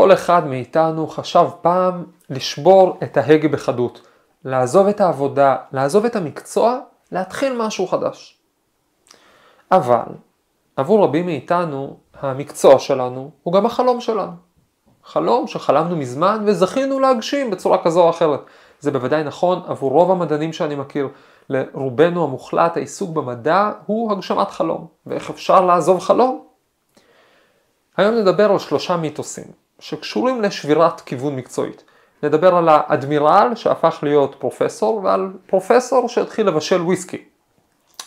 כל אחד מאיתנו חשב פעם לשבור את ההגה בחדות, לעזוב את העבודה, לעזוב את המקצוע, להתחיל משהו חדש. אבל עבור רבים מאיתנו המקצוע שלנו הוא גם החלום שלנו. חלום שחלמנו מזמן וזכינו להגשים בצורה כזו או אחרת. זה בוודאי נכון עבור רוב המדענים שאני מכיר. לרובנו המוחלט העיסוק במדע הוא הגשמת חלום. ואיך אפשר לעזוב חלום? היום נדבר על שלושה מיתוסים שקשורים לשבירת כיוון מקצועית. נדבר על האדמירל שהפך להיות פרופסור ועל פרופסור שהתחיל לבשל וויסקי.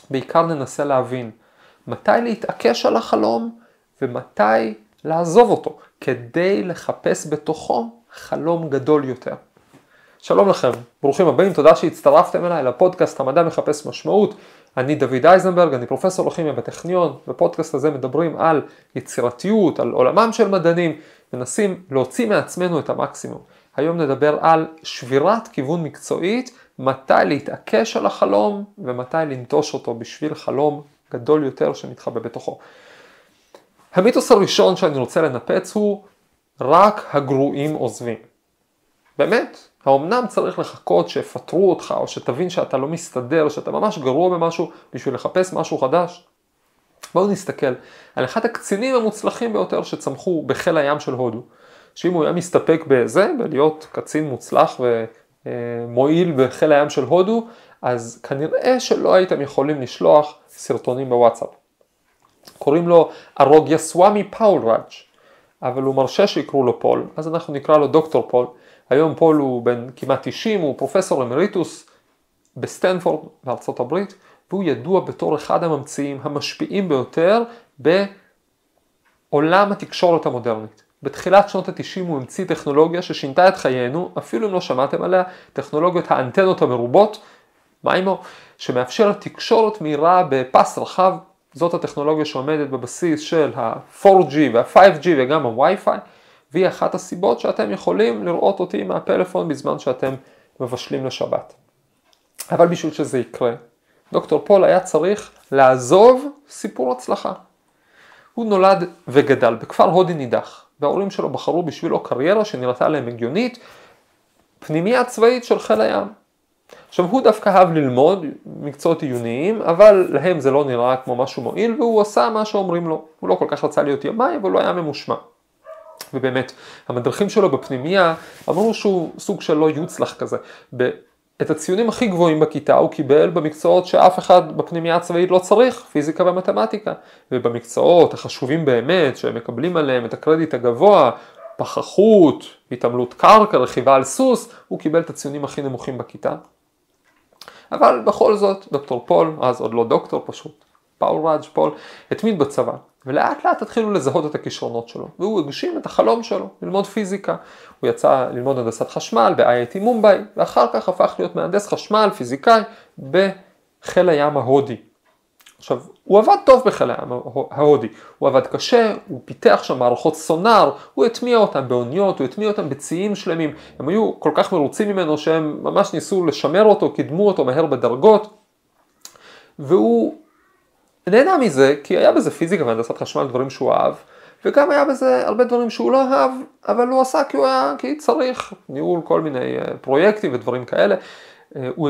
בעיקר ננסה להבין מתי להתעקש על החלום ומתי לעזוב אותו כדי לחפש בתוכו חלום גדול יותר. שלום לכם, ברוכים הבאים, תודה שהצטרפתם אליי לפודקאסט המדע מחפש משמעות. אני דוד אייזנברג, אני פרופסור לכימיה בטכניון, בפודקאסט הזה מדברים על יצירתיות, על עולמם של מדענים, מנסים להוציא מעצמנו את המקסימום. היום נדבר על שבירת כיוון מקצועית, מתי להתעקש על החלום ומתי לנטוש אותו בשביל חלום גדול יותר שמתחבא בתוכו. המיתוס הראשון שאני רוצה לנפץ הוא רק הגרועים עוזבים. באמת, האומנם צריך לחכות שיפטרו אותך או שתבין שאתה לא מסתדר, שאתה ממש גרוע במשהו בשביל לחפש משהו חדש? בואו נסתכל על אחד הקצינים המוצלחים ביותר שצמחו בחיל הים של הודו, שאם הוא היה מסתפק בזה, בלהיות קצין מוצלח ומועיל בחיל הים של הודו, אז כנראה שלא הייתם יכולים לשלוח סרטונים בוואטסאפ. קוראים לו ארוגיאסוואמי פאולראג', אבל הוא מרשה שיקראו לו פול, אז אנחנו נקרא לו דוקטור פול. היום פול הוא בן כמעט 90, הוא פרופסור אמריטוס בסטנפורד בארצות הברית, והוא ידוע בתור אחד הממציאים המשפיעים ביותר בעולם התקשורת המודרנית. בתחילת שנות ה-90 הוא המציא טכנולוגיה ששינתה את חיינו, אפילו אם לא שמעתם עליה, טכנולוגיות האנטנות המרובות, MIMO, שמאפשרת תקשורת מהירה בפס רחב, זאת הטכנולוגיה שעומדת בבסיס של ה-4G וה-5G וגם ה-Wi-Fi, והיא אחת הסיבות שאתם יכולים לראות אותי מהפלאפון בזמן שאתם מבשלים לשבת. אבל בשביל שזה יקרה, דוקטור פול היה צריך לעזוב סיפור הצלחה. הוא נולד וגדל בכפר הודי נידח, וההורים שלו בחרו בשבילו קריירה שנראתה להם הגיונית, פנימייה צבאית של חיל הים. עכשיו הוא דווקא אהב ללמוד מקצועות עיוניים, אבל להם זה לא נראה כמו משהו מועיל, והוא עשה מה שאומרים לו. הוא לא כל כך רצה להיות ימאי, אבל הוא היה ממושמע. ובאמת, המדריכים שלו בפנימייה אמרו שהוא סוג של לא יוצלח כזה. את הציונים הכי גבוהים בכיתה הוא קיבל במקצועות שאף אחד בפנימייה הצבאית לא צריך, פיזיקה ומתמטיקה. ובמקצועות החשובים באמת, שהם מקבלים עליהם את הקרדיט הגבוה, פחחות, התעמלות קרקע, רכיבה על סוס, הוא קיבל את הציונים הכי נמוכים בכיתה. אבל בכל זאת, דוקטור פול, אז עוד לא דוקטור פשוט, פאול ראג' פול, התמיד בצבא. ולאט לאט התחילו לזהות את הכישרונות שלו, והוא הגשים את החלום שלו, ללמוד פיזיקה. הוא יצא ללמוד הנדסת חשמל ב-IIT מומביי, ואחר כך הפך להיות מהנדס חשמל, פיזיקאי, בחיל הים ההודי. עכשיו, הוא עבד טוב בחיל הים ההודי, הוא עבד קשה, הוא פיתח שם מערכות סונאר, הוא הטמיע אותם באוניות, הוא הטמיע אותם בציים שלמים, הם היו כל כך מרוצים ממנו שהם ממש ניסו לשמר אותו, קידמו אותו מהר בדרגות, והוא נהנה מזה כי היה בזה פיזיקה והנדסת חשמל, דברים שהוא אהב, וגם היה בזה הרבה דברים שהוא לא אהב, אבל הוא עשה כי הוא היה, כי צריך, ניהול כל מיני אה, פרויקטים ודברים כאלה. אה, הוא,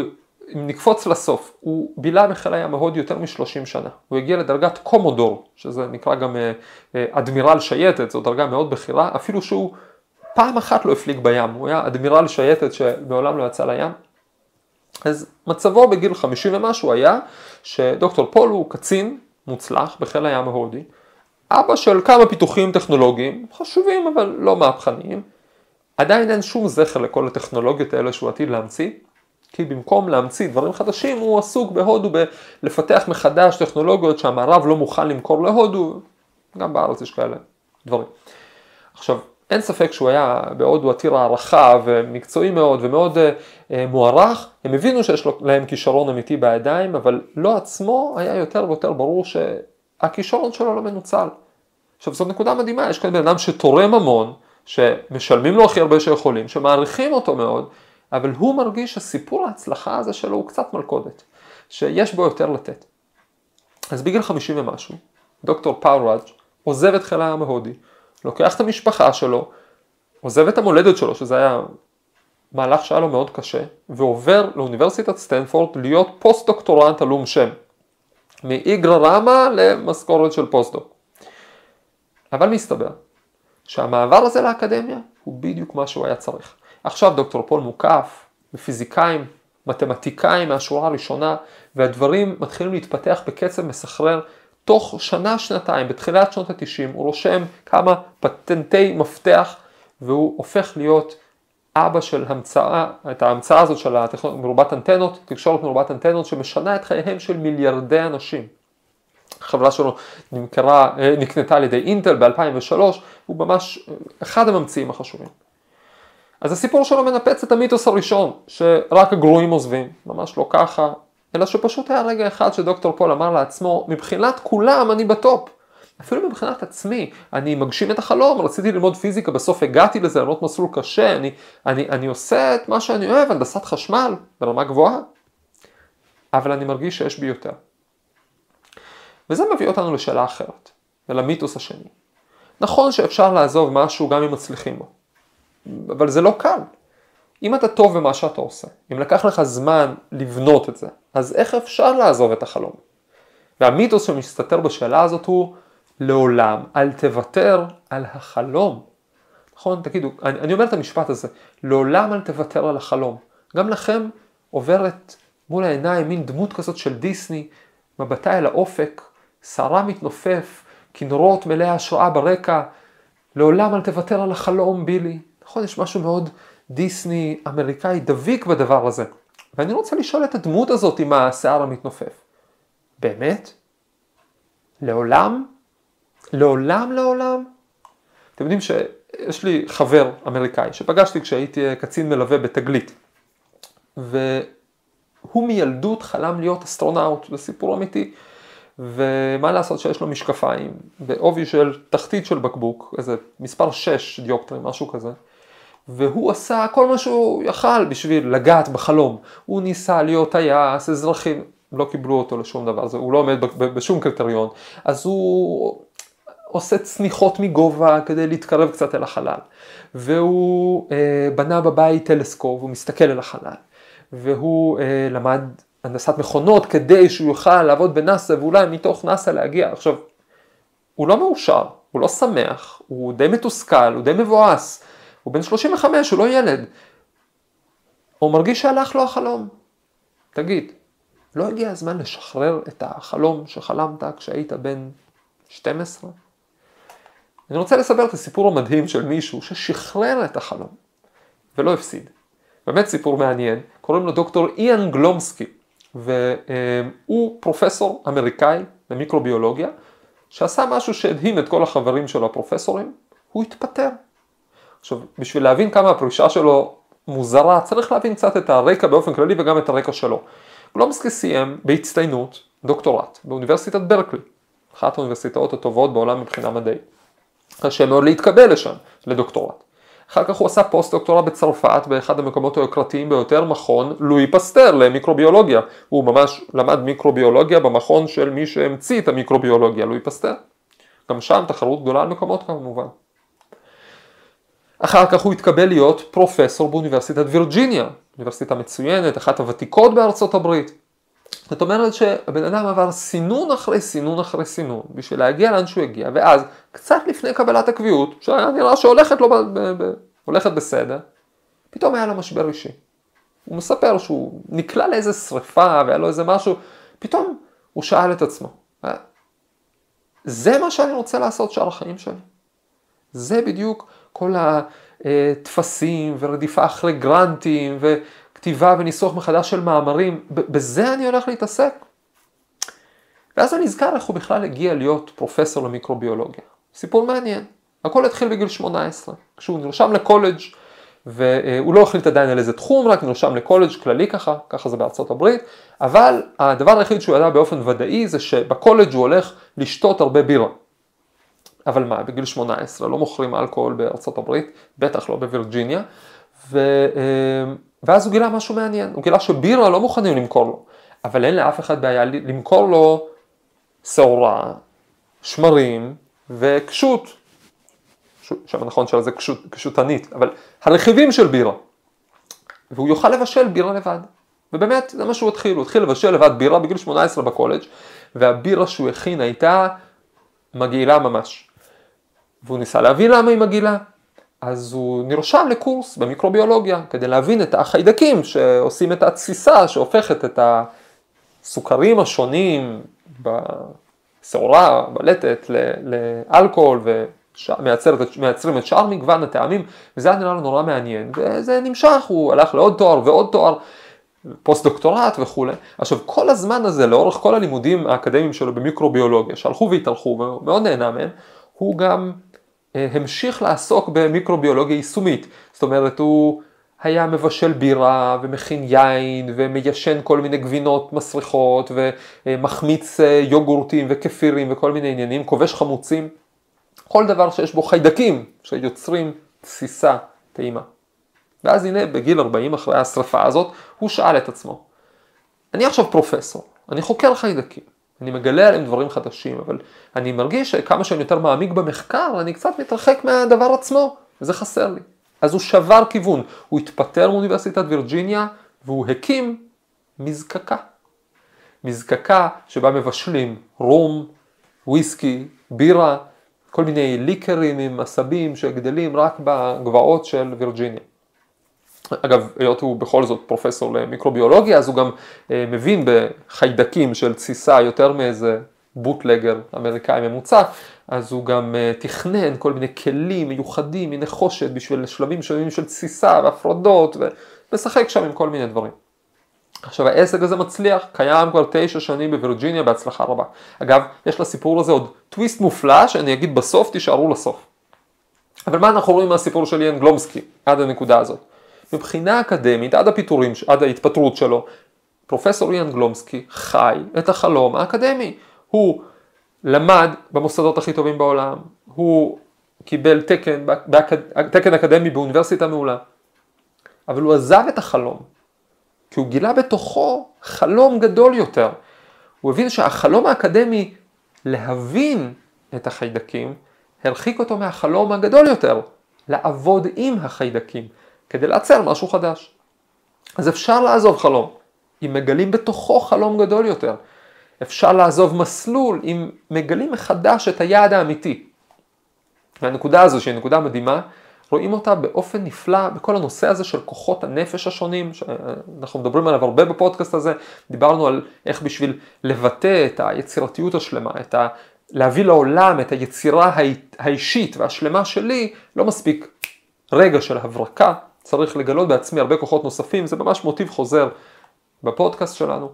אם נקפוץ לסוף, הוא בילה בחיל הים ההודי יותר מ-30 שנה. הוא הגיע לדרגת קומודור, שזה נקרא גם אה, אדמירל שייטת, זו דרגה מאוד בכירה, אפילו שהוא פעם אחת לא הפליג בים, הוא היה אדמירל שייטת שמעולם לא יצא לים. אז מצבו בגיל 50 ומשהו היה שדוקטור פול הוא קצין מוצלח בחיל הים ההודי, אבא של כמה פיתוחים טכנולוגיים, חשובים אבל לא מהפכניים, עדיין אין שום זכר לכל הטכנולוגיות האלה שהוא עתיד להמציא, כי במקום להמציא דברים חדשים הוא עסוק בהודו בלפתח מחדש טכנולוגיות שהמערב לא מוכן למכור להודו, גם בארץ יש כאלה דברים. עכשיו, אין ספק שהוא היה בהודו עתיר הערכה ומקצועי מאוד ומאוד uh, מוערך, הם הבינו שיש להם כישרון אמיתי בידיים, אבל לא עצמו היה יותר ויותר ברור שהכישרון שלו לא מנוצל. עכשיו זו נקודה מדהימה, יש כאן בן אדם שתורם המון, שמשלמים לו הכי הרבה שיכולים, שמעריכים אותו מאוד, אבל הוא מרגיש שסיפור ההצלחה הזה שלו הוא קצת מלכודת, שיש בו יותר לתת. אז בגיל 50 ומשהו, דוקטור פאולראג' עוזב את חיל הים ההודי, לוקח את המשפחה שלו עוזב את המולדת שלו, שזה היה מהלך שהיה לו מאוד קשה, ועובר לאוניברסיטת סטנפורד להיות פוסט-דוקטורנט עלום שם. מאיגרא רמא למשכורת של פוסט-דוק. אבל מסתבר שהמעבר הזה לאקדמיה הוא בדיוק מה שהוא היה צריך. עכשיו דוקטור פול מוקף בפיזיקאים, מתמטיקאים מהשורה הראשונה, והדברים מתחילים להתפתח בקצב מסחרר. תוך שנה, שנתיים, בתחילת שנות התשעים, הוא רושם כמה פטנטי מפתח, והוא הופך להיות אבא של המצאה, את ההמצאה הזאת של הטכנולוגיה מרובת אנטנות, תקשורת מרובת אנטנות, שמשנה את חייהם של מיליארדי אנשים. החברה שלו נמכרה, אה, נקנתה על ידי אינטל ב-2003, הוא ממש אחד הממציאים החשובים. אז הסיפור שלו מנפץ את המיתוס הראשון, שרק הגרועים עוזבים, ממש לא ככה, אלא שפשוט היה רגע אחד שדוקטור פול אמר לעצמו, מבחינת כולם אני בטופ. אפילו מבחינת עצמי, אני מגשים את החלום, רציתי ללמוד פיזיקה, בסוף הגעתי לזה, ללמוד מסלול קשה, אני, אני, אני עושה את מה שאני אוהב, הנדסת חשמל, ברמה גבוהה, אבל אני מרגיש שיש בי יותר. וזה מביא אותנו לשאלה אחרת, ולמיתוס השני. נכון שאפשר לעזוב משהו גם אם מצליחים בו, אבל זה לא קל. אם אתה טוב במה שאתה עושה, אם לקח לך זמן לבנות את זה, אז איך אפשר לעזוב את החלום? והמיתוס שמסתתר בשאלה הזאת הוא לעולם אל תוותר על החלום. נכון? תגידו, אני, אני אומר את המשפט הזה, לעולם אל תוותר על החלום. גם לכם עוברת מול העיניים מין דמות כזאת של דיסני, מבטה אל האופק, שערה מתנופף, כינורות מלאי השראה ברקע, לעולם אל תוותר על החלום בילי. נכון? יש משהו מאוד דיסני אמריקאי דביק בדבר הזה. ואני רוצה לשאול את הדמות הזאת עם השיער המתנופף. באמת? לעולם? לעולם לעולם? אתם יודעים שיש לי חבר אמריקאי שפגשתי כשהייתי קצין מלווה בתגלית. והוא מילדות חלם להיות אסטרונאוט, זה סיפור אמיתי. ומה לעשות שיש לו משקפיים בעובי של תחתית של בקבוק, איזה מספר 6 דיופטרים, משהו כזה. והוא עשה כל מה שהוא יכל בשביל לגעת בחלום. הוא ניסה להיות טייס, אזרחים, לא קיבלו אותו לשום דבר, הוא לא עומד בשום קריטריון. אז הוא עושה צניחות מגובה כדי להתקרב קצת אל החלל. והוא אה, בנה בבית טלסקופ, הוא מסתכל אל החלל. והוא אה, למד הנדסת מכונות כדי שהוא יוכל לעבוד בנאסא ואולי מתוך נאסא להגיע. עכשיו, הוא לא מאושר, הוא לא שמח, הוא די מתוסכל, הוא די מבואס. הוא בן 35, הוא לא ילד. הוא מרגיש שהלך לו החלום. תגיד, לא הגיע הזמן לשחרר את החלום שחלמת כשהיית בן 12? אני רוצה לספר את הסיפור המדהים של מישהו ששחרר את החלום ולא הפסיד. באמת סיפור מעניין, קוראים לו דוקטור איאן גלומסקי, והוא פרופסור אמריקאי למיקרוביולוגיה, שעשה משהו שהדהים את כל החברים שלו הפרופסורים, הוא התפטר. עכשיו, בשביל להבין כמה הפרישה שלו מוזרה, צריך להבין קצת את הרקע באופן כללי וגם את הרקע שלו. גלומסקי סיים בהצטיינות דוקטורט באוניברסיטת ברקלי, אחת האוניברסיטאות הטובות בעולם מבחינה מדעית. קשה מאוד להתקבל לשם, לדוקטורט. אחר כך הוא עשה פוסט דוקטורט בצרפת באחד המקומות היוקרתיים ביותר, מכון לואי פסטר למיקרוביולוגיה. הוא ממש למד מיקרוביולוגיה במכון של מי שהמציא את המיקרוביולוגיה, לואי פסטר. גם שם תחרות גדולה על מקומות כמובן. אחר כך הוא התקבל להיות פרופסור באוניברסיטת וירג'יניה, אוניברסיטה מצוינת, אחת הוותיקות בארצות הברית. זאת אומרת שהבן אדם עבר סינון אחרי סינון אחרי סינון בשביל להגיע לאן שהוא הגיע, ואז קצת לפני קבלת הקביעות, שהיה נראה שהולכת לו, ב- ב- ב- הולכת בסדר, פתאום היה לו משבר אישי. הוא מספר שהוא נקלע לאיזה שריפה והיה לו איזה משהו, פתאום הוא שאל את עצמו, זה מה שאני רוצה לעשות שאר החיים שלי? זה בדיוק כל הטפסים ורדיפה אחרי גרנטים וכתיבה וניסוח מחדש של מאמרים, בזה אני הולך להתעסק. ואז אני נזכר איך הוא בכלל הגיע להיות פרופסור למיקרוביולוגיה. סיפור מעניין. הכל התחיל בגיל 18, כשהוא נרשם לקולג' והוא לא החליט עדיין על איזה תחום, רק נרשם לקולג' כללי ככה, ככה זה בארצות הברית, אבל הדבר היחיד שהוא ידע באופן ודאי זה שבקולג' הוא הולך לשתות הרבה בירה. אבל מה, בגיל 18 לא מוכרים אלכוהול בארצות הברית, בטח לא בווירג'יניה, ו... אה, ואז הוא גילה משהו מעניין, הוא גילה שבירה לא מוכנים למכור לו, אבל אין לאף אחד בעיה למכור לו שעורה, שמרים וקשות, שם נכון שלה זה קשוטנית, אבל הרכיבים של בירה. והוא יוכל לבשל בירה לבד. ובאמת, זה מה שהוא התחיל, הוא התחיל לבשל לבד בירה בגיל 18 בקולג', והבירה שהוא הכין הייתה מגעילה ממש. והוא ניסה להבין למה היא מגעילה, אז הוא נרשם לקורס במיקרוביולוגיה, כדי להבין את החיידקים שעושים את התסיסה, שהופכת את הסוכרים השונים בשעורה, בלטת, לאלכוהול ומייצרים את שאר מגוון הטעמים, וזה היה נראה לו נורא מעניין, וזה נמשך, הוא הלך לעוד תואר ועוד תואר. פוסט דוקטורט וכולי. עכשיו כל הזמן הזה לאורך כל הלימודים האקדמיים שלו במיקרוביולוגיה שהלכו והתארחו ומאוד נהנה מהם, הוא גם המשיך לעסוק במיקרוביולוגיה יישומית. זאת אומרת הוא היה מבשל בירה ומכין יין ומיישן כל מיני גבינות מסריחות ומחמיץ אה, יוגורטים וכפירים וכל מיני עניינים, כובש חמוצים, כל דבר שיש בו חיידקים שיוצרים תסיסה טעימה. ואז הנה בגיל 40 אחרי השרפה הזאת, הוא שאל את עצמו, אני עכשיו פרופסור, אני חוקר חיידקים, אני מגלה עליהם דברים חדשים, אבל אני מרגיש שכמה שאני יותר מעמיק במחקר, אני קצת מתרחק מהדבר עצמו, וזה חסר לי. אז הוא שבר כיוון, הוא התפטר מאוניברסיטת וירג'יניה, והוא הקים מזקקה. מזקקה שבה מבשלים רום, וויסקי, בירה, כל מיני ליקרים עם עשבים שגדלים רק בגבעות של וירג'יניה. אגב, היות הוא בכל זאת פרופסור למיקרוביולוגיה, אז הוא גם אה, מבין בחיידקים של תסיסה יותר מאיזה בוטלגר אמריקאי ממוצע, אז הוא גם אה, תכנן כל מיני כלים מיוחדים מנחושת בשביל שלבים שונים של תסיסה והפרדות, ומשחק שם עם כל מיני דברים. עכשיו העסק הזה מצליח, קיים כבר תשע שנים בווירג'יניה בהצלחה רבה. אגב, יש לסיפור הזה עוד טוויסט מופלא שאני אגיד בסוף, תישארו לסוף. אבל מה אנחנו רואים מהסיפור של יאן גלומסקי עד הנקודה הזאת? מבחינה אקדמית, עד הפיטורים, עד ההתפטרות שלו, פרופסור איאן גלומסקי חי את החלום האקדמי. הוא למד במוסדות הכי טובים בעולם, הוא קיבל תקן, תקן אקדמי באוניברסיטה מעולה, אבל הוא עזב את החלום, כי הוא גילה בתוכו חלום גדול יותר. הוא הבין שהחלום האקדמי להבין את החיידקים, הרחיק אותו מהחלום הגדול יותר, לעבוד עם החיידקים. כדי לייצר משהו חדש. אז אפשר לעזוב חלום, אם מגלים בתוכו חלום גדול יותר. אפשר לעזוב מסלול אם מגלים מחדש את היעד האמיתי. והנקודה הזו, שהיא נקודה מדהימה, רואים אותה באופן נפלא בכל הנושא הזה של כוחות הנפש השונים, שאנחנו מדברים עליו הרבה בפודקאסט הזה, דיברנו על איך בשביל לבטא את היצירתיות השלמה, את ה... להביא לעולם את היצירה האישית והשלמה שלי, לא מספיק רגע של הברקה, צריך לגלות בעצמי הרבה כוחות נוספים, זה ממש מוטיב חוזר בפודקאסט שלנו.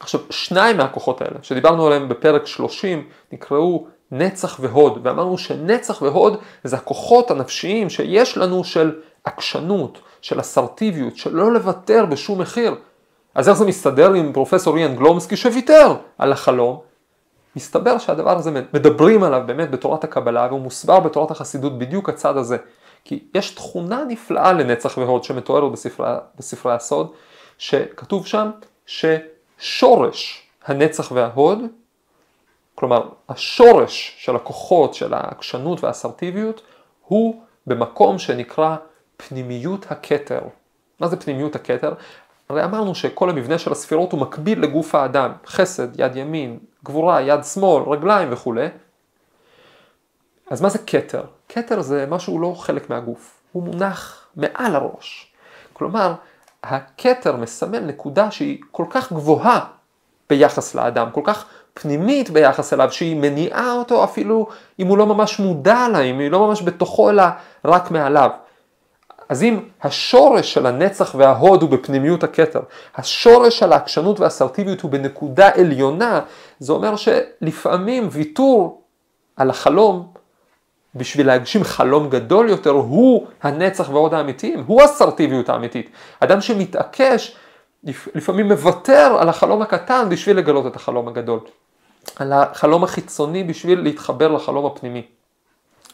עכשיו, שניים מהכוחות האלה, שדיברנו עליהם בפרק 30, נקראו נצח והוד, ואמרנו שנצח והוד זה הכוחות הנפשיים שיש לנו של עקשנות, של אסרטיביות, של לא לוותר בשום מחיר. אז איך זה מסתדר עם פרופסור איאן גלומסקי שוויתר על החלום? מסתבר שהדבר הזה מדברים עליו באמת בתורת הקבלה והוא מוסבר בתורת החסידות בדיוק הצד הזה. כי יש תכונה נפלאה לנצח והוד שמתוארת בספרי, הסוד, שכתוב שם ששורש הנצח וההוד, כלומר השורש של הכוחות, של העקשנות והאסרטיביות, הוא במקום שנקרא פנימיות הכתר. מה זה פנימיות הכתר? הרי אמרנו שכל המבנה של הספירות הוא מקביל לגוף האדם, חסד, יד ימין, גבורה, יד שמאל, רגליים וכולי. אז מה זה כתר? כתר זה משהו לא חלק מהגוף, הוא מונח מעל הראש. כלומר, הכתר מסמל נקודה שהיא כל כך גבוהה ביחס לאדם, כל כך פנימית ביחס אליו, שהיא מניעה אותו אפילו אם הוא לא ממש מודע לה, אם היא לא ממש בתוכו אלא רק מעליו. אז אם השורש של הנצח וההוד הוא בפנימיות הכתר, השורש של העקשנות והאסרטיביות הוא בנקודה עליונה, זה אומר שלפעמים ויתור על החלום בשביל להגשים חלום גדול יותר, הוא הנצח והוד האמיתיים, הוא האסרטיביות האמיתית. אדם שמתעקש, לפעמים מוותר על החלום הקטן בשביל לגלות את החלום הגדול. על החלום החיצוני בשביל להתחבר לחלום הפנימי.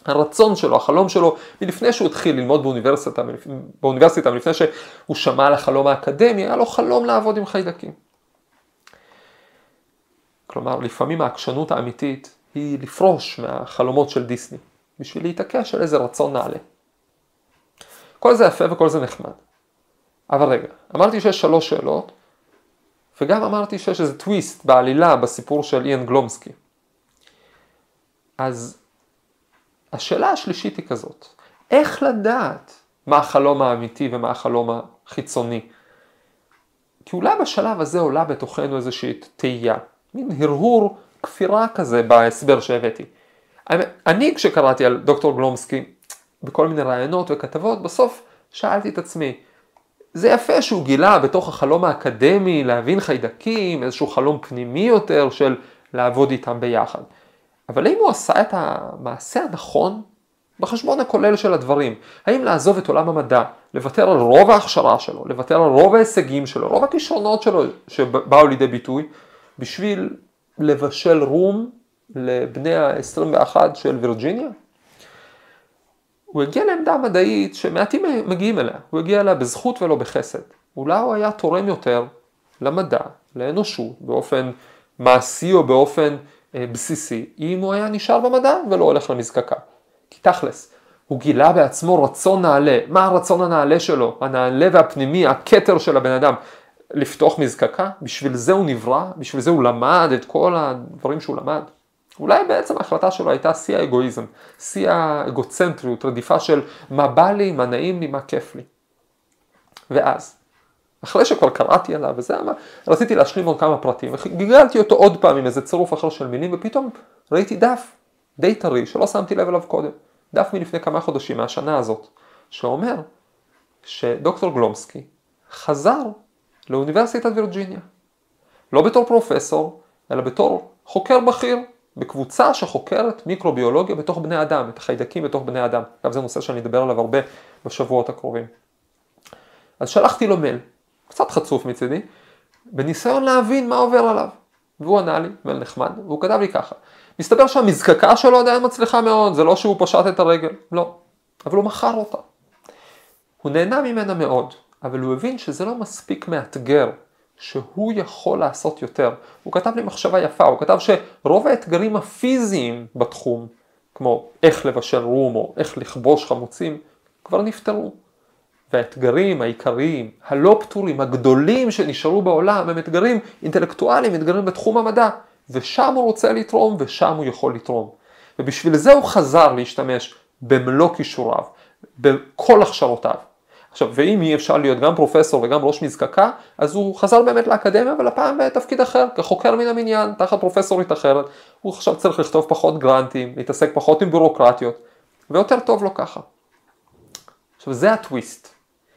הרצון שלו, החלום שלו, מלפני שהוא התחיל ללמוד באוניברסיטה, באוניברסיטה, מלפני שהוא שמע על החלום האקדמי, היה לו חלום לעבוד עם חיידקים. כלומר, לפעמים העקשנות האמיתית היא לפרוש מהחלומות של דיסני. בשביל להתעקש על איזה רצון נעלה. כל זה יפה וכל זה נחמד. אבל רגע, אמרתי שיש שלוש שאלות, וגם אמרתי שיש איזה טוויסט בעלילה בסיפור של איאן גלומסקי. אז השאלה השלישית היא כזאת, איך לדעת מה החלום האמיתי ומה החלום החיצוני? כי אולי בשלב הזה עולה בתוכנו איזושהי תהייה, מין הרהור כפירה כזה בהסבר שהבאתי. אני כשקראתי על דוקטור גלומסקי בכל מיני רעיונות וכתבות, בסוף שאלתי את עצמי, זה יפה שהוא גילה בתוך החלום האקדמי להבין חיידקים, איזשהו חלום פנימי יותר של לעבוד איתם ביחד. אבל האם הוא עשה את המעשה הנכון בחשבון הכולל של הדברים? האם לעזוב את עולם המדע, לוותר על רוב ההכשרה שלו, לוותר על רוב ההישגים שלו, רוב הכישרונות שלו שבאו לידי ביטוי, בשביל לבשל רום לבני ה-21 של וירג'יניה? הוא הגיע לעמדה מדעית שמעטים מגיעים אליה, הוא הגיע אליה בזכות ולא בחסד. אולי הוא היה תורם יותר למדע, לאנושות, באופן מעשי או באופן אה, בסיסי, אם הוא היה נשאר במדע ולא הולך למזקקה. כי תכלס, הוא גילה בעצמו רצון נעלה. מה הרצון הנעלה שלו? הנעלה והפנימי, הכתר של הבן אדם. לפתוח מזקקה? בשביל זה הוא נברא? בשביל זה הוא למד את כל הדברים שהוא למד? אולי בעצם ההחלטה שלו הייתה שיא האגואיזם, שיא האגוצנטריות, רדיפה של מה בא לי, מה נעים לי, מה כיף לי. ואז, אחרי שכבר קראתי עליו וזה, רציתי להשלים עוד כמה פרטים, וגיגלתי אותו עוד פעם עם איזה צירוף אחר של מילים, ופתאום ראיתי דף די טרי שלא שמתי לב אליו קודם, דף מלפני כמה חודשים מהשנה הזאת, שאומר שדוקטור גלומסקי חזר לאוניברסיטת וירג'יניה, לא בתור פרופסור, אלא בתור חוקר בכיר בקבוצה שחוקרת מיקרוביולוגיה בתוך בני אדם, את החיידקים בתוך בני אדם. אגב זה נושא שאני אדבר עליו הרבה בשבועות הקרובים. אז שלחתי לו מייל, קצת חצוף מצידי, בניסיון להבין מה עובר עליו. והוא ענה לי, מייל נחמד, והוא כתב לי ככה, מסתבר שהמזקקה שלו עדיין מצליחה מאוד, זה לא שהוא פשט את הרגל, לא, אבל הוא מכר אותה. הוא נהנה ממנה מאוד, אבל הוא הבין שזה לא מספיק מאתגר שהוא יכול לעשות יותר. הוא כתב לי מחשבה יפה, הוא כתב שרוב האתגרים הפיזיים בתחום, כמו איך לבשל רום או איך לכבוש חמוצים, כבר נפתרו. והאתגרים העיקריים, הלא פתורים, הגדולים שנשארו בעולם, הם אתגרים אינטלקטואליים, אתגרים בתחום המדע, ושם הוא רוצה לתרום ושם הוא יכול לתרום. ובשביל זה הוא חזר להשתמש במלוא כישוריו, בכל הכשרותיו. עכשיו, ואם אי אפשר להיות גם פרופסור וגם ראש מזקקה, אז הוא חזר באמת לאקדמיה, אבל הפעם בתפקיד אחר, כחוקר מן המניין, תחת פרופסורית אחרת. הוא עכשיו צריך לכתוב פחות גרנטים, להתעסק פחות עם בירוקרטיות, ויותר טוב לו ככה. עכשיו, זה הטוויסט.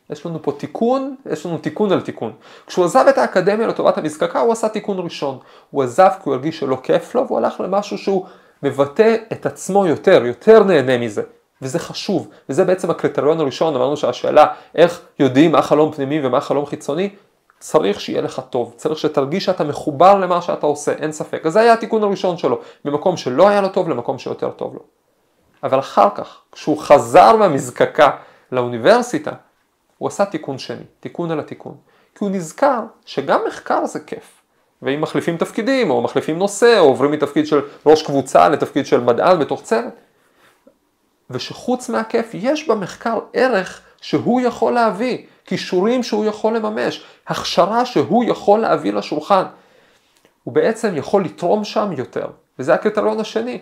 יש לנו פה תיקון, יש לנו תיקון על תיקון. כשהוא עזב את האקדמיה לטובת המזקקה, הוא עשה תיקון ראשון. הוא עזב כי הוא הרגיש שלא כיף לו, והוא הלך למשהו שהוא מבטא את עצמו יותר, יותר נהנה מזה. וזה חשוב, וזה בעצם הקריטריון הראשון, אמרנו שהשאלה איך יודעים מה חלום פנימי ומה חלום חיצוני, צריך שיהיה לך טוב, צריך שתרגיש שאתה מחובר למה שאתה עושה, אין ספק. אז זה היה התיקון הראשון שלו, ממקום שלא היה לו טוב למקום שיותר טוב לו. אבל אחר כך, כשהוא חזר מהמזקקה לאוניברסיטה, הוא עשה תיקון שני, תיקון על התיקון. כי הוא נזכר שגם מחקר זה כיף. ואם מחליפים תפקידים, או מחליפים נושא, או עוברים מתפקיד של ראש קבוצה לתפקיד של מדען בתוך צוות, ושחוץ מהכיף יש במחקר ערך שהוא יכול להביא, כישורים שהוא יכול לממש, הכשרה שהוא יכול להביא לשולחן. הוא בעצם יכול לתרום שם יותר, וזה הקריטריון השני.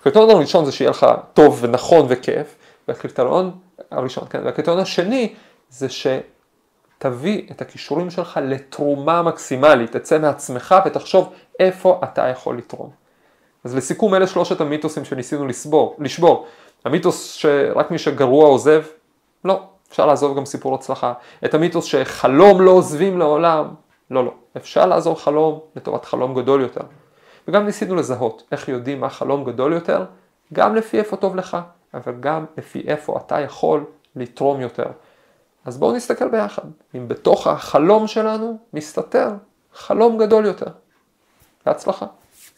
הקריטריון הראשון זה שיהיה לך טוב ונכון וכיף, והקריטריון הראשון, כן, והקריטריון השני זה שתביא את הכישורים שלך לתרומה מקסימלית, תצא מעצמך ותחשוב איפה אתה יכול לתרום. אז לסיכום אלה שלושת המיתוסים שניסינו לסבור, לשבור. המיתוס שרק מי שגרוע עוזב, לא, אפשר לעזוב גם סיפור הצלחה. את המיתוס שחלום לא עוזבים לעולם, לא, לא. אפשר לעזוב חלום לטובת חלום גדול יותר. וגם ניסינו לזהות איך יודעים מה חלום גדול יותר, גם לפי איפה טוב לך, אבל גם לפי איפה אתה יכול לתרום יותר. אז בואו נסתכל ביחד, אם בתוך החלום שלנו מסתתר חלום גדול יותר. בהצלחה.